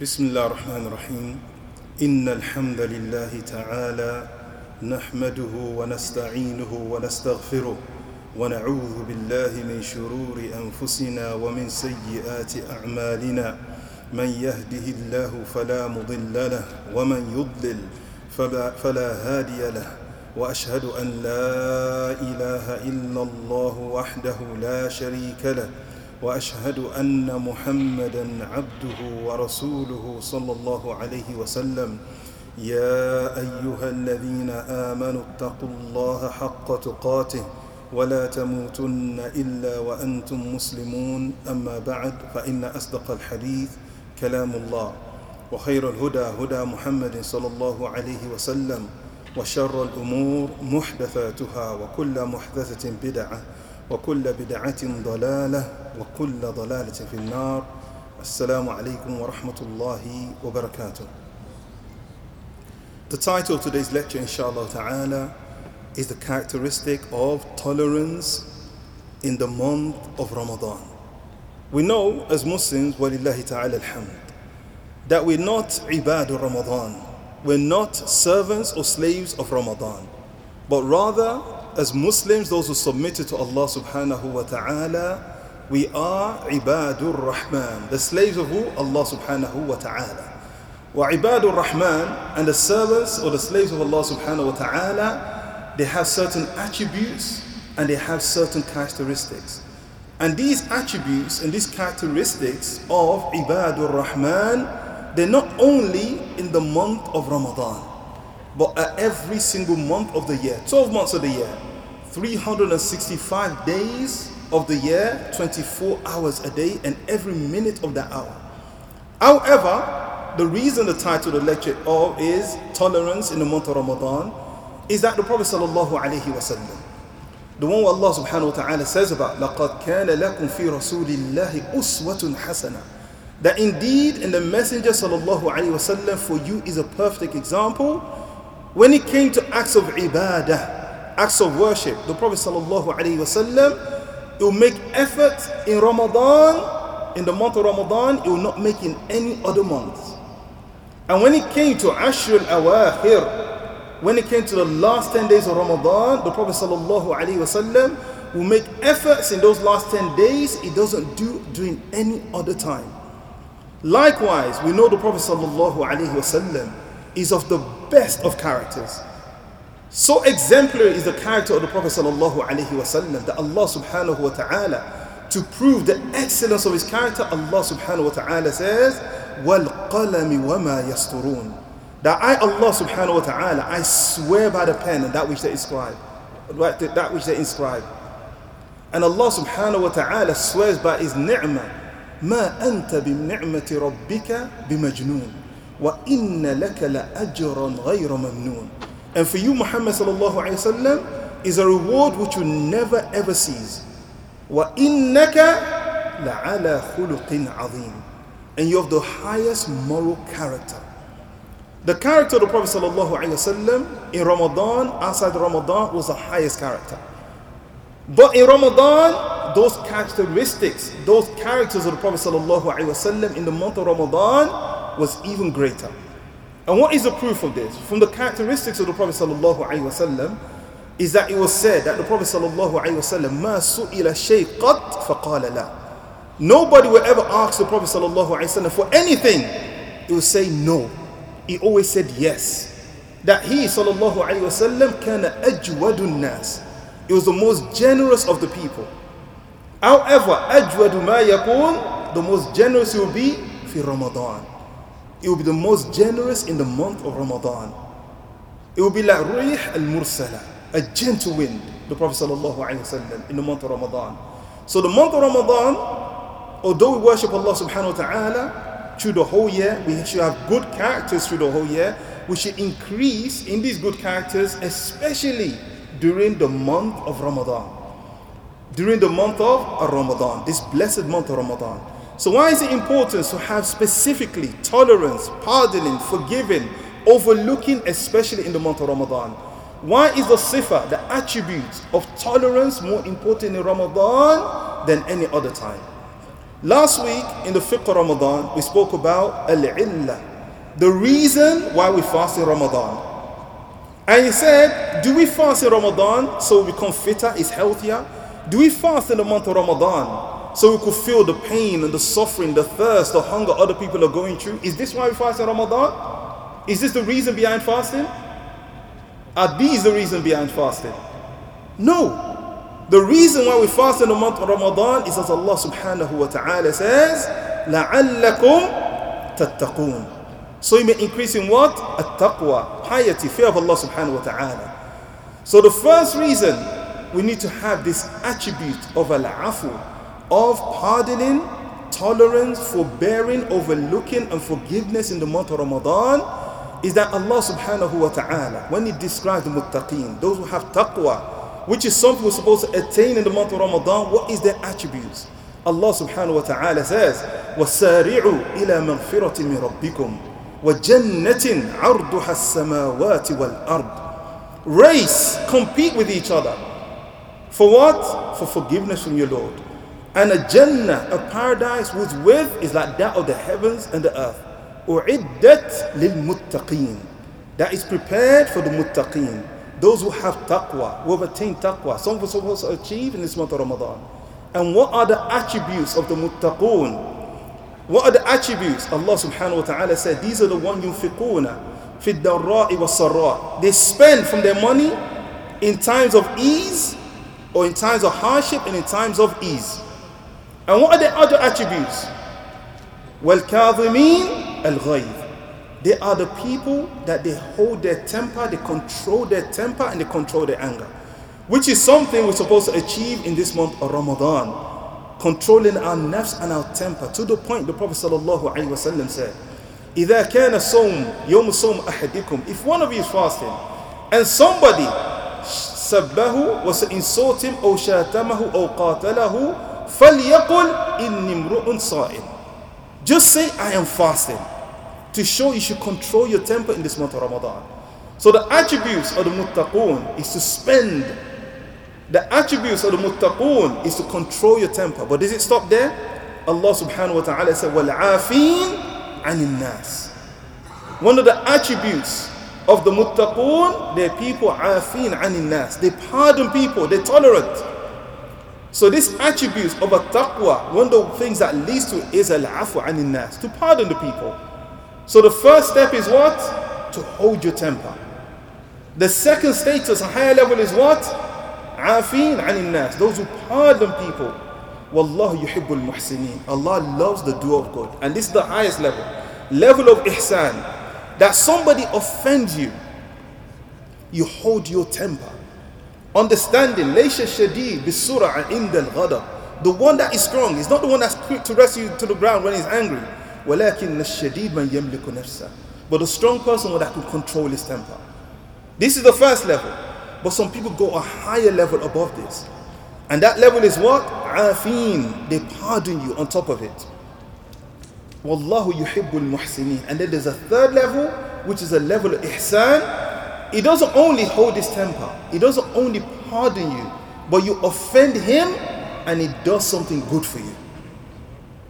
بسم الله الرحمن الرحيم. إن الحمد لله تعالى نحمده ونستعينه ونستغفره ونعوذ بالله من شرور أنفسنا ومن سيئات أعمالنا. من يهده الله فلا مضل له ومن يضلل فلا, هادي له. وأشهد أن لا إله إلا الله وحده لا شريك له. وأشهد أن محمدا عبده ورسوله صلى الله عليه وسلم. يا أيها الذين آمنوا اتقوا الله حق تقاته ولا تموتن إلا وأنتم مسلمون. أما بعد فإن أصدق الحديث كلام الله وخير الهدى هدى محمد صلى الله عليه وسلم وشر الأمور محدثاتها وكل محدثة بدعة وكل بدعة ضلالة وكل ضلالة في النار السلام عليكم ورحمة الله وبركاته The title of today's lecture inshallah ta'ala is the characteristic of tolerance in the month of Ramadan. We know as Muslims, walillahi ta'ala alhamd, that we're not ibadur Ramadan. We're not servants or slaves of Ramadan, but rather as Muslims, those who submitted to Allah subhanahu wa ta'ala, we are ibadur rahman, the slaves of who? Allah subhanahu wa ta'ala. Wa ibadur rahman and the servants or the slaves of Allah subhanahu wa ta'ala, they have certain attributes and they have certain characteristics. And these attributes and these characteristics of ibadur rahman, they're not only in the month of Ramadan but at every single month of the year, 12 months of the year, 365 days of the year, 24 hours a day, and every minute of that hour. However, the reason the title of the lecture of is tolerance in the month of Ramadan is that the Prophet sallallahu alaihi wasallam, the one Allah subhanahu wa ta'ala says about لَقَدْ كَانَ لَكُمْ فِي رَسُولِ اللَّهِ أُسْوَةٌ حَسَنَةٌ that indeed in the Messenger sallallahu alaihi wasallam for you is a perfect example when it came to acts of ibadah, acts of worship, the Prophet he will make efforts in Ramadan, in the month of Ramadan, he will not make in any other month. And when it came to Ashur al-Awakhir, when it came to the last 10 days of Ramadan, the Prophet ﷺ will make efforts in those last 10 days he doesn't do during any other time. Likewise, we know the Prophet ﷺ is of the best of characters. So exemplary is the character of the Prophet sallallahu alaihi wasallam that Allah subhanahu wa ta'ala to prove the excellence of his character Allah subhanahu wa ta'ala says وَالْقَلَمِ وَمَا يَسْطُرُونَ that I Allah subhanahu wa ta'ala I swear by the pen and that which they inscribe that which they inscribe and Allah subhanahu wa ta'ala swears by his ni'mah ما أنت بنعمة ربك بمجنون وَإِنَّ لَكَ لَأَجْرًا غَيْرَ مَمْنُونَ And for you, Muhammad sallallahu alayhi wasallam, is a reward which will never ever cease. وَإِنَّكَ لَعَلَى خُلُقٍ عَظِيمٍ And you have the highest moral character. The character of the Prophet sallallahu alayhi wasallam in Ramadan, outside Ramadan, was the highest character. But in Ramadan, those characteristics, those characters of the Prophet sallallahu alayhi wasallam in the month of Ramadan, was even greater. And what is the proof of this? From the characteristics of the Prophet wasallam is that it was said that the Prophet ma su'ila shay qat faqala la. Nobody will ever ask the Prophet wasallam for anything. He will say no. He always said yes. That he wasallam kana ajwadun nas. He was the most generous of the people. However, ajwadu ma yakun, the most generous he will be fi Ramadan it will be the most generous in the month of Ramadan. It will be like Rih al Mursala, a gentle wind, the Prophet ﷺ, in the month of Ramadan. So, the month of Ramadan, although we worship Allah subhanahu wa ta'ala through the whole year, we should have good characters through the whole year. We should increase in these good characters, especially during the month of Ramadan. During the month of Ramadan, this blessed month of Ramadan. So, why is it important to have specifically tolerance, pardoning, forgiving, overlooking, especially in the month of Ramadan? Why is the sifa, the attribute of tolerance, more important in Ramadan than any other time? Last week in the fiqh Ramadan, we spoke about al-illah, the reason why we fast in Ramadan. And he said, do we fast in Ramadan so we become fitter, is healthier? Do we fast in the month of Ramadan so we could feel the pain and the suffering, the thirst, the hunger other people are going through? Is this why we fast in Ramadan? Is this the reason behind fasting? Are these the reason behind fasting? No. The reason why we fast in the month of Ramadan is as Allah subhanahu wa ta'ala says, لَعَلَّكُمْ تَتَّقُونَ So you may increase in what? At-taqwa, piety, fear of Allah subhanahu wa ta'ala. So the first reason we need to have this attribute of al-afu, of pardoning, tolerance, forbearing, overlooking and forgiveness in the month of Ramadan is that Allah subhanahu wa ta'ala, when He describes the muttaqeen, those who have taqwa, which is something we're supposed to attain in the month of Ramadan, what is their attributes? Allah subhanahu wa ta'ala says, وَسَارِعُوا إِلَى مَغْفِرَةٍ مِّن رَبِّكُمْ وَجَنَّةٍ عَرْضُهَا السَّمَاوَاتِ وَالْأَرْضِ Race, compete with each other. For what? For forgiveness from your Lord. And a Jannah, a paradise whose width is like that of the heavens and the earth. أُعِدَّتْ لِلْمُتَّقِينَ That is prepared for the muttaqeen. Those who have taqwa, who have attained taqwa, some we're supposed to achieve in this month of Ramadan. And what are the attributes of the muttaqun? What are the attributes? Allah subhanahu wa ta'ala said, these are the one yunfiquna fi darra'i wa sarra. They spend from their money in times of ease or in times of hardship and in times of ease. And what are the other attributes? وَالْكَاظِمِينَ الْغَيْظِ they are the people that they hold their temper, they control their temper, and they control their anger. Which is something we're supposed to achieve in this month of Ramadan. Controlling our nafs and our temper to the point the Prophet ﷺ said, إذا كان الصوم يوم الصوم أحدكم If one of you is fasting and somebody سبه was to insult him أو شاتمه أو قاتله فليقل إني امرؤ صائم Just say I am fasting to show you should control your temper in this month of Ramadan. So the attributes of the muttaqun is to spend. The attributes of the muttaqun is to control your temper. But does it stop there? Allah subhanahu wa ta'ala said, وَالْعَافِينَ عَنِ النَّاسِ One of the attributes of the muttaqun, they're people afin anin nas. They pardon people, they're tolerant. So this attributes of a taqwa, one of the things that leads to is al-afu anin nas, to pardon the people. So the first step is what? To hold your temper. The second status, a higher level is what? Afin anin nas. Those who pardon people. Wallahu yuhibbul muhsineen. Allah loves the do of good. And this is the highest level. Level of ihsan. That somebody offends you. You hold your temper. Understanding. Laysha shadid bisura inda al The one that is strong is not the one that's quick to rescue you to the ground when he's angry. ولكن الشديد من يملك نفسه but a strong person that can control his temper this is the first level but some people go a higher level above this and that level is what عافين they pardon you on top of it والله يحب المحسنين and then there's a third level which is a level of ihsan he doesn't only hold his temper he doesn't only pardon you but you offend him and he does something good for you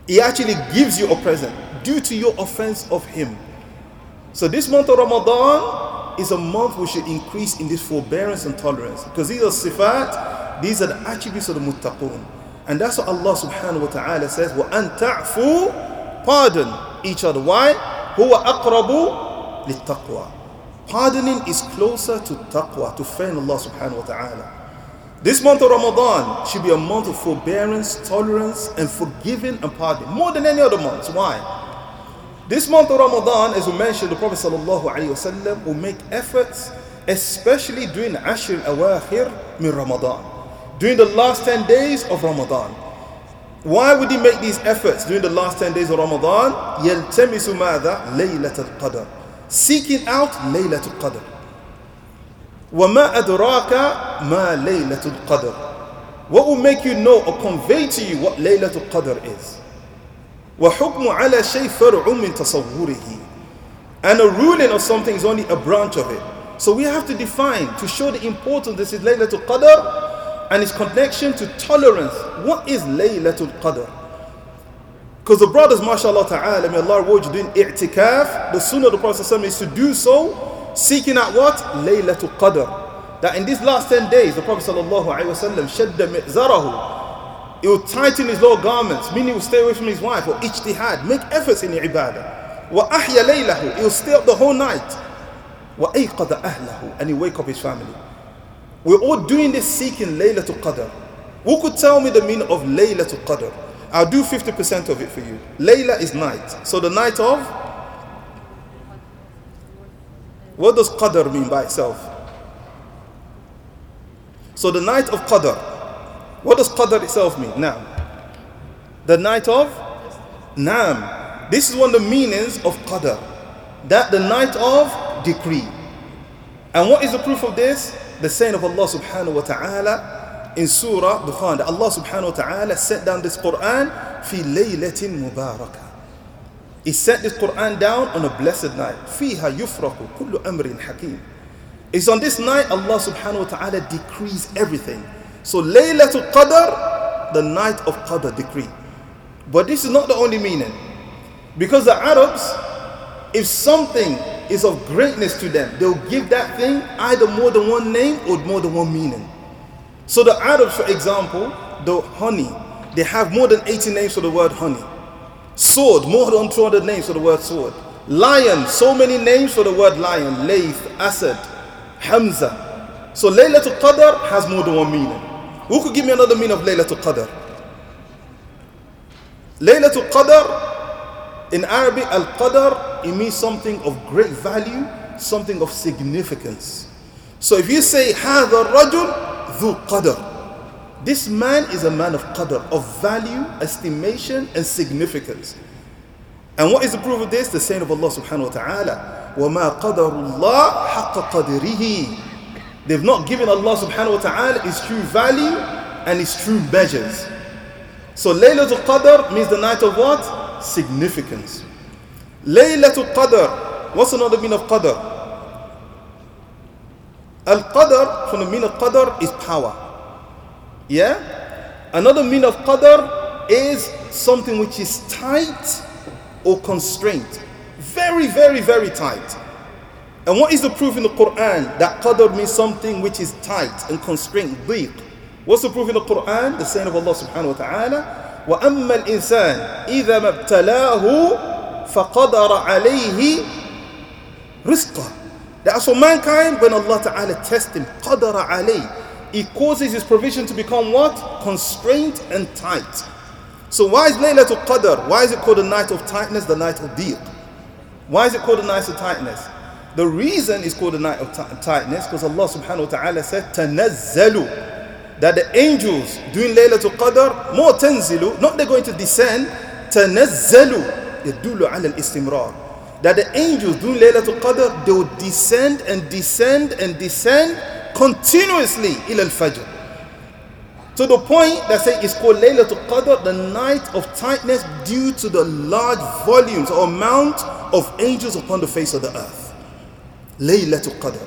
he actually gives you a present due to your offense of him. So this month of Ramadan is a month we should increase in this forbearance and tolerance because these are sifat, these are the attributes of the muttaqun. And that's what Allah subhanahu wa ta'ala says, وَأَن تَعْفُوا Pardon each other. Why? هُوَ أَقْرَبُ لِلتَّقْوَى Pardoning is closer to taqwa, to fear Allah subhanahu wa ta'ala. This month of Ramadan should be a month of forbearance, tolerance, and forgiving and pardon, more than any other month. Why? This month of Ramadan, as we mentioned, the Prophet ﷺ will make efforts, especially during Ashr al-Awakhir min Ramadan, during the last 10 days of Ramadan. Why would he make these efforts during the last 10 days of Ramadan? يَلْتَمِسُ مَاذا لَيْلَةَ الْقَدْرِ Seeking out Laylatul Qadr. وَمَا أَدْرَاكَ مَا لَيْلَةُ الْقَدْرِ What will make you know or convey to you what Laylatul Qadr is? وَحُكْمُ عَلَى شَيْءٍ فَرْعٌ مِّن تَصَوُّرِهِ And a ruling of something is only a branch of it. So we have to define, to show the importance this is Laylatul Qadr and its connection to tolerance. What is Laylatul Qadr? Because the brothers, mashallah ta'ala, may Allah reward you doing i'tikaf, the sunnah of the Prophet is to do so, seeking out what? Laylatul Qadr. That in these last 10 days, the Prophet shadda mi'zarahu. He would tighten his lower garments, meaning he would stay away from his wife, or ijtihad, make efforts in ibadah. Wa ahya laylahu. He would stay up the whole night. Wa ayqada ahlahu. And he wake up his family. We're all doing this seeking Laylatul Qadr. Who could tell me the meaning of Laylatul Qadr? I'll do 50% of it for you. Layla is night. So the night of? What does Qadr mean by itself? So the night of Qadr. What does Qadr itself mean? Now, the night of Nam. This is one of the meanings of Qadr. That the night of decree. And what is the proof of this? The saying of Allah subhanahu wa ta'ala in Surah Dukhan that Allah subhanahu wa ta'ala set down this Quran fi laylatin mubarakah. He set this Quran down on a blessed night. Fiha yufraku kullu amrin hakim. It's on this night Allah subhanahu wa ta'ala decrees everything. So Laylatul Qadr, the night of Qadr decree. But this is not the only meaning. Because the Arabs, if something is of greatness to them, they'll give that thing either more than one name or more than one meaning. So the Arabs, for example, the honey, they have more than 80 names for the word honey. Sword, more than 200 names for the word sword. Lion, so many names for the word lion. Layth, Asad, Hamza. So Laylatul Qadr has more than one meaning. Who could give me another meaning of Laylatul Qadr? Laylatul Qadr, in Arabic, Al-Qadr, it means something of great value, something of significance. So if you say, هذا الرجل ذو قدر. This man is a man of qadr, of value, estimation, and significance. And what is the proof of this? The saying of Allah subhanahu wa ta'ala, وَمَا قَدَرُ اللَّهِ حَقَّ قَدِرِهِ They've not given Allah subhanahu wa ta'ala his true value and his true measures. So Laylatul Qadr means the night of what? Significance. Laylatul Qadr. What's another meaning of Qadr? Al-Qadr, from the meaning of Qadr, is power. Yeah? Another meaning of Qadr is something which is tight or constrained. Very, very, very tight. And what is the proof in the Quran that Qadr means something which is tight and constrained? Dhiq. What's the proof in the Quran? The saying of Allah subhanahu wa ta'ala. وأما الإنسان إذا ما ابتلاه فقدر عليه رزقه that's for mankind, when Allah Ta'ala tests him, qadara alay, He causes his provision to become what? Constrained and tight. So why is Laylatul Qadr? Why is it called the night of tightness, the night of deal? Why is it called the night of tightness? The reason it's called the night of tightness because Allah subhanahu wa ta'ala said, Tanazzalu. That the angels doing Laylatul Qadr, more tanzilu, not they're going to descend, Tanazzalu. Yadulu ala al-istimrar that the angels doing Laylatul Qadr, they will descend and descend and descend continuously ila al-fajr. To the point that say it's called Laylatul Qadr, the night of tightness due to the large volumes or amount of angels upon the face of the earth. Laylatul Qadr.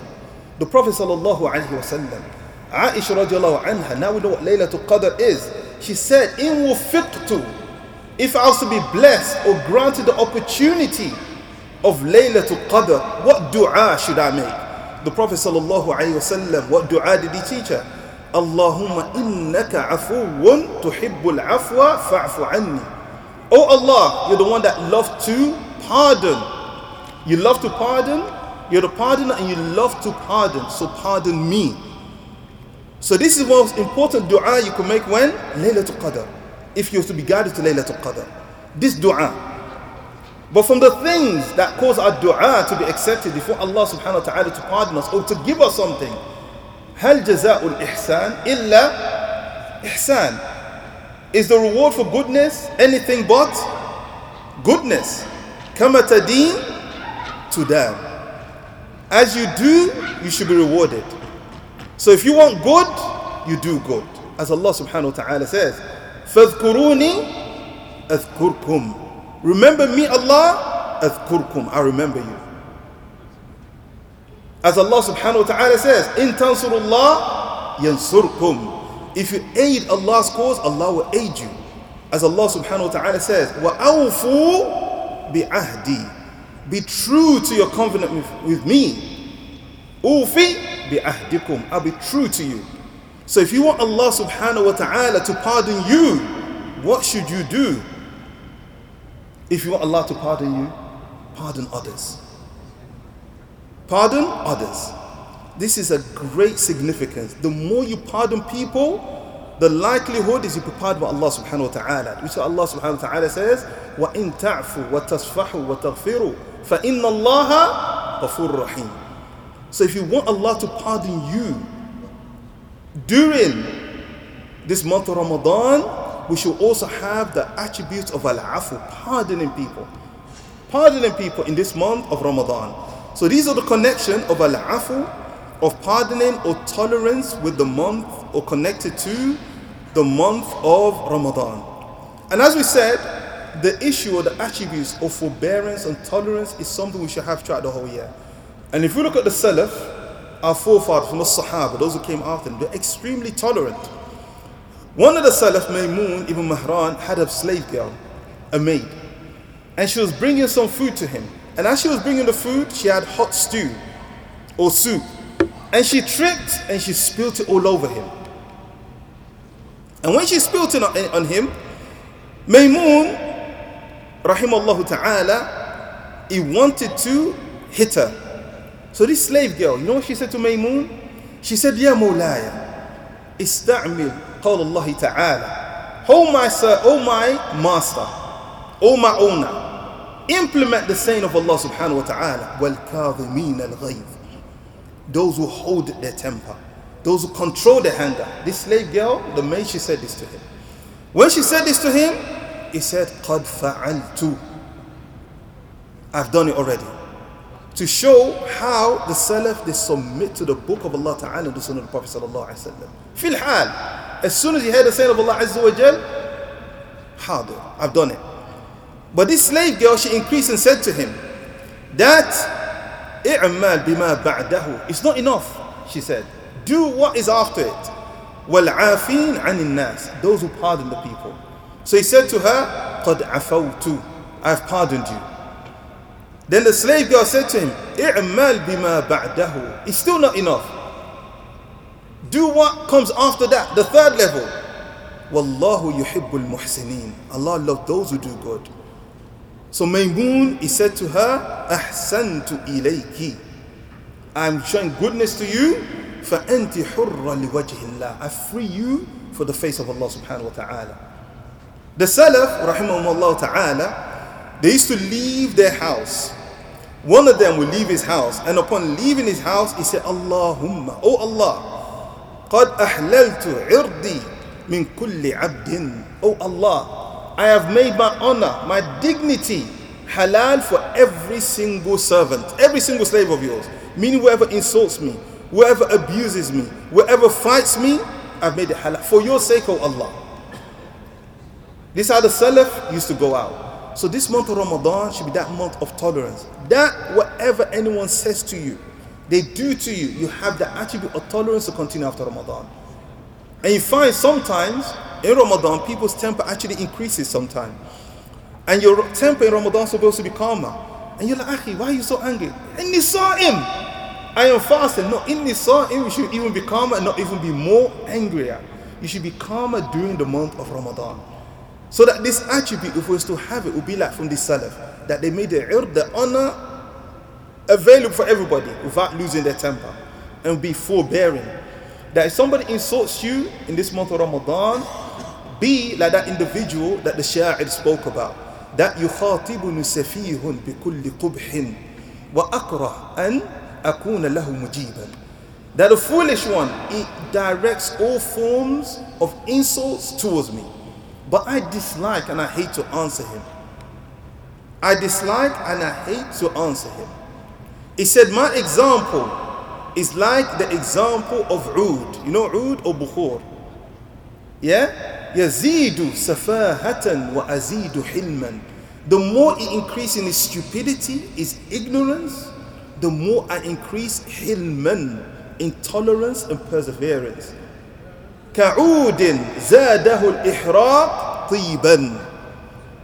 The Prophet sallallahu alaihi wasallam, Aisha radiallahu anha, now we know what Laylatul Qadr is. She said, In wufiqtu, if I was to be blessed or granted the opportunity of Laylatul Qadr, what dua should I make? The Prophet wasallam, what dua did he teach her? Allahumma innaka afuwun tuhibbul afwa fa'fu anni. Oh Allah, you're the one that loves to pardon. You love to pardon, you're the pardoner and you love to pardon, so pardon me. So this is the most important dua you can make when? Laylatul Qadr. If you're to be guided to Laylatul Qadr. This dua, but from the things that cause our dua to be accepted before Allah subhanahu wa ta'ala to pardon us or to give us something. هل جزاء الإحسان إلا إحسان Is the reward for goodness anything but goodness? كما تدين تدان As you do, you should be rewarded. So if you want good, you do good. As Allah subhanahu wa ta'ala says, فاذكروني أذكركم Remember me, Allah, أذكركم, I remember you. As Allah subhanahu wa ta'ala says, In tansurullah yansurkum. If you aid Allah's cause, Allah will aid you. As Allah subhanahu wa ta'ala says, وَأَوْفُوا بِعَهْدِي Be true to your covenant with, with me. أُوفِي بِعَهْدِكُمْ I'll be true to you. So if you want Allah subhanahu wa ta'ala to pardon you, what should you do? If you want Allah to pardon you, pardon others. Pardon others. This is a great significance. The more you pardon people, the likelihood is you be pardoned by Allah subhanahu wa ta'ala. Which Allah subhanahu wa ta'ala says, وَإِن تَعْفُوا وَتَصْفَحُوا وَتَغْفِرُوا فَإِنَّ اللَّهَ غَفُورٌ رَحِيمٌ So if you want Allah to pardon you during this month of Ramadan, we should also have the attributes of al-afu, pardoning people. Pardoning people in this month of Ramadan. So these are the connection of al-afu, of pardoning or tolerance with the month or connected to the month of Ramadan. And as we said, the issue or the attributes of forbearance and tolerance is something we should have throughout the whole year. And if we look at the Salaf, our forefathers from the Sahaba, those who came after them, they're extremely tolerant. One of the Salaf, Maymun ibn Mahran, had a slave girl, a maid, and she was bringing some food to him. And as she was bringing the food, she had hot stew or soup. And she tripped and she spilled it all over him. And when she spilled it on him, Maymun, rahimahullah ta'ala, he wanted to hit her. So this slave girl, you know what she said to Maymun? She said, Ya Mawlaya, istamil قول الله تعالى Oh my sir, oh my master, oh my owner, implement the saying of Allah subhanahu wa ta'ala, وَالْكَاظِمِينَ الْغَيْظِ those who hold their temper, those who control their anger. This slave girl, the maid, she said this to him. When she said this to him, he said, قَدْ فَعَلْتُ I've done it already. To show how the Salaf, they submit to the book of Allah Ta'ala and the Sunnah of the Prophet Sallallahu Alaihi Wasallam. Fil hal. As soon as he heard the saying of Allah Azza wa Jal, Hadir, I've done it. But this slave girl, she increased and said to him, that i'mal bima ba'dahu. It's not enough, she said. Do what is after it. وَالْعَافِينَ عَنِ النَّاسِ Those who pardon the people. So he said to her, قَدْ عَفَوْتُ I've pardoned you. Then the slave girl said to him, i'mal bima ba'dahu. It's still not enough. Do what comes after that, the third level. Wallahu yuhibbul muhsinin. Allah loves those who do good. So Maymun, he said to her, Ahsantu ilayki. I'm showing goodness to you. فَأَنْتِ حُرًّا لِوَجْهِ اللَّهِ I free you for the face of Allah subhanahu wa ta'ala. The Salaf, rahimahumullah ta'ala, they used to leave their house. One of them would leave his house, and upon leaving his house, he said, Allahumma, Oh Allah, قَدْ أَحْلَلْتُ عِرْضِي مِنْ كُلِّ عَبْدٍ Oh Allah, I have made my honor, my dignity halal for every single servant, every single slave of yours. Meaning, whoever insults me, whoever abuses me, whoever fights me, I've made it halal for your sake, O Allah. This is how the Salaf used to go out. So, this month of Ramadan should be that month of tolerance. That whatever anyone says to you, they do to you, you have the attribute of tolerance to continue after Ramadan. And you find sometimes in Ramadan, people's temper actually increases sometimes. And your temper in Ramadan is supposed to be calmer. And you're like, Akhi, why are you so angry? And you saw him. I am fasting. No, in him, you should even be calmer and not even be more angrier. You should be calmer during the month of Ramadan. So that this attribute, if we were to have it, would be like from the Salaf. That they made the ird, the honor, available for everybody without losing their temper. And be forbearing. That if somebody insults you in this month of Ramadan, be like that individual that the Sha'ir spoke about. That يخاطبني سفيه بكل قبح وأكره أن أكون له مجيبا. That the foolish one, it directs all forms of insults towards me. But I dislike and I hate to answer him. I dislike and I hate to answer him. He said, My example is like the example of Oud. You know Oud or Bukhur? Yeah? Yazidu safahatan wa azidu hilman. The more he increases in his stupidity, his ignorance, the more I increase hilman, intolerance and perseverance. كعود زاده الإحراق طيبا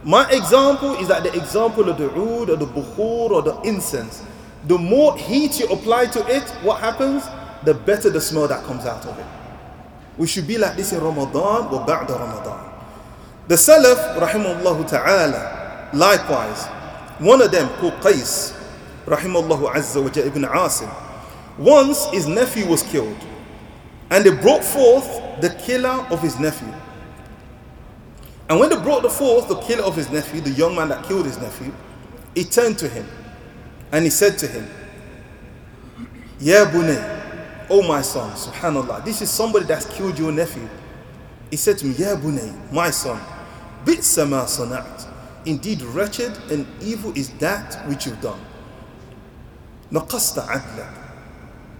My example is like the example of the oud or the bukhur or the incense. The more heat you apply to it, what happens? The better the smell that comes out of it. We should be like this in Ramadan or ba'da Ramadan. The Salaf, rahimahullah ta'ala, likewise, one of them called Qais, rahimahullah azza wa ibn Asim, once his nephew was killed and they brought forth the killer of his nephew. And when they brought forth the killer of his nephew, the young man that killed his nephew, he turned to him and he said to him, Ya bunay, oh my son, subhanallah, this is somebody that's killed your nephew. He said to me, Ya bunay, my son, bi'sa ma sana'at. Indeed, wretched and evil is that which you've done. Naqasta adla.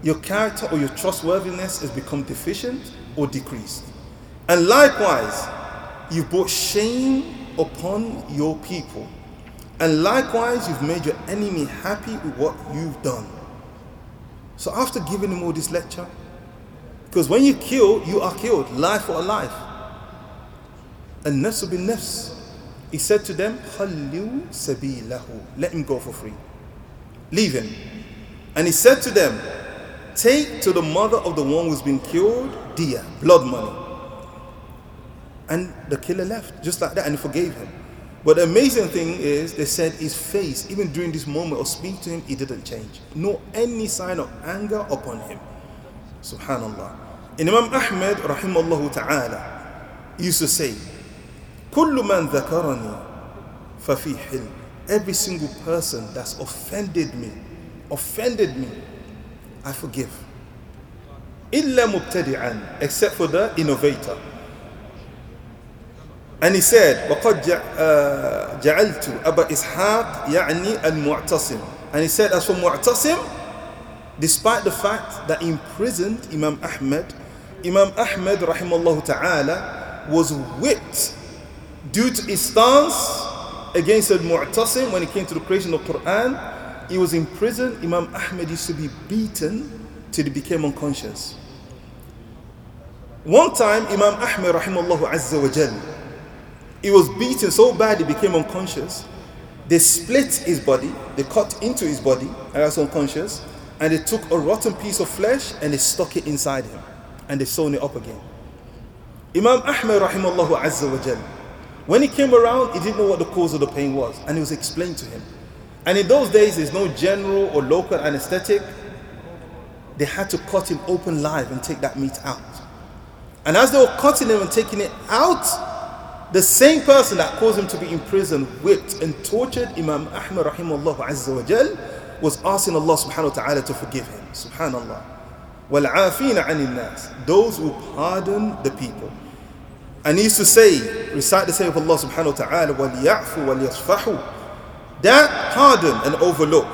Your character or your trustworthiness has become deficient or decreased. And likewise, you've brought shame upon your people. And likewise, you've made your enemy happy with what you've done. So, after giving him all this lecture, because when you kill, you are killed, life for a life. And nafs bin nafs. He said to them, Khallu sabilahu. Let him go for free. Leave him. And he said to them, Take to the mother of the one who's been killed, dia, blood money. And the killer left just like that and he forgave him. But the amazing thing is, they said his face, even during this moment of speaking to him, it didn't change. No any sign of anger upon him. Subhanallah. And Imam Ahmed, rahimahullah ta'ala, used to say, كل من ذكرني ففي حلم Every single person that's offended me, offended me, I forgive. إلا مبتدعا except for the innovator. And he said, وقد جعلت أبا إسحاق يعني المعتصم. And he said, as for Mu'tasim, despite the fact that he imprisoned Imam Ahmed, Imam Ahmed rahimahullah ta'ala was whipped due to his stance against Al-Mu'tasim when it came to the creation of Quran. he was in prison. Imam Ahmed used to be beaten till he became unconscious. One time, Imam Ahmed rahimahullah azza wa jalla, he was beaten so bad he became unconscious. They split his body, they cut into his body, and I was unconscious, and they took a rotten piece of flesh and they stuck it inside him, and they sewn it up again. Imam Ahmed rahimahullah azza wa jal, when he came around, he didn't know what the cause of the pain was, and it was explained to him. And in those days, there's no general or local anesthetic. They had to cut him open live and take that meat out. And as they were cutting him and taking it out, the same person that caused him to be in prison, whipped and tortured Imam Ahmad rahimahullah azza wa jal, was asking Allah subhanahu wa ta'ala to forgive him. Subhanallah. وَالْعَافِينَ عَنِ النَّاسِ Those who pardon the people. And he used to say, recite the saying of Allah subhanahu wa ta'ala, وَلْيَعْفُوا وَلْيَصْفَحُوا That pardon and overlook.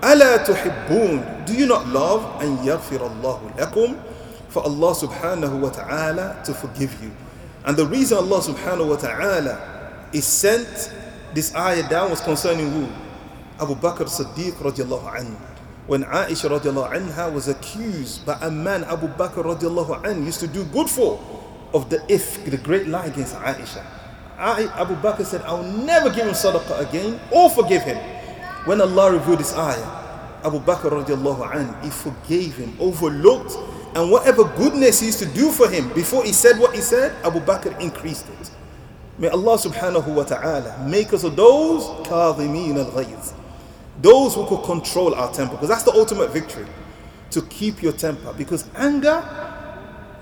أَلَا تُحِبُّونَ Do you not love أَن يَغْفِرَ اللَّهُ لَكُمْ For Allah subhanahu wa ta'ala to forgive you. And the reason Allah subhanahu wa ta'ala is sent this ayah down was concerning who? Abu Bakr Siddiq radiallahu anhu. When Aisha radiallahu anha was accused by a man Abu Bakr radiallahu anhu used to do good for of the ifk, the great lie against Aisha. Abu Bakr said, I'll never give him sadaqah again or forgive him. When Allah revealed this ayah, Abu Bakr radiallahu anhu, he forgave him, overlooked and whatever goodness he used to do for him before he said what he said, Abu Bakr increased it. May Allah subhanahu wa ta'ala make us of those kadhimin al. Those who could control our temper. Because that's the ultimate victory. To keep your temper. Because anger,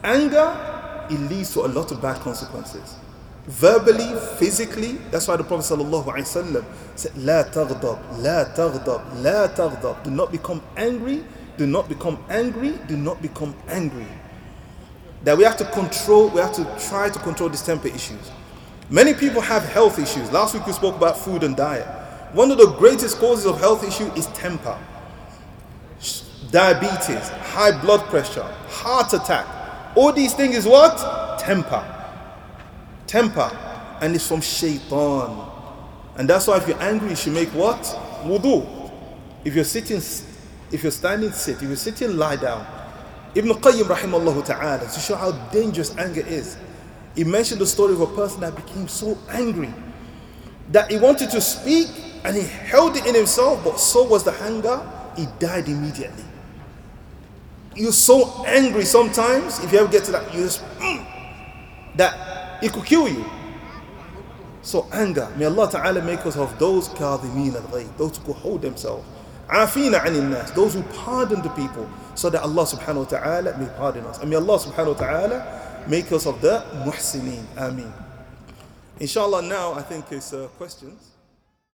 anger, it leads to a lot of bad consequences verbally, physically. That's why the Prophet ﷺ said, La taghdab, la taghdab, la taghdab. Do not become angry, do not become angry, do not become angry. That we have to control, we have to try to control these temper issues. Many people have health issues. Last week we spoke about food and diet. One of the greatest causes of health issue is temper. Diabetes, high blood pressure, heart attack. All these things is what? Temper. Temper. And it's from shaitan. And that's why if you're angry, you should make what? Wudu. If you're sitting if you're standing, sit. If you're sitting, lie down. Ibn Qayyim rahimahullah ta'ala to show how dangerous anger is. he mentioned the story of a person that became so angry that he wanted to speak and he held it in himself, but so was the anger, he died immediately. You're so angry sometimes, if you ever get to that, you just, mm, that it could kill you. So anger, may Allah Ta'ala make us of those kadhimin al those who hold themselves. Afina anil nas, those who pardon the people, so that Allah Subhanahu wa Ta'ala may pardon us. And may Allah Subhanahu wa Ta'ala make us of the muhsineen. Ameen. Inshallah now I think it's uh, questions.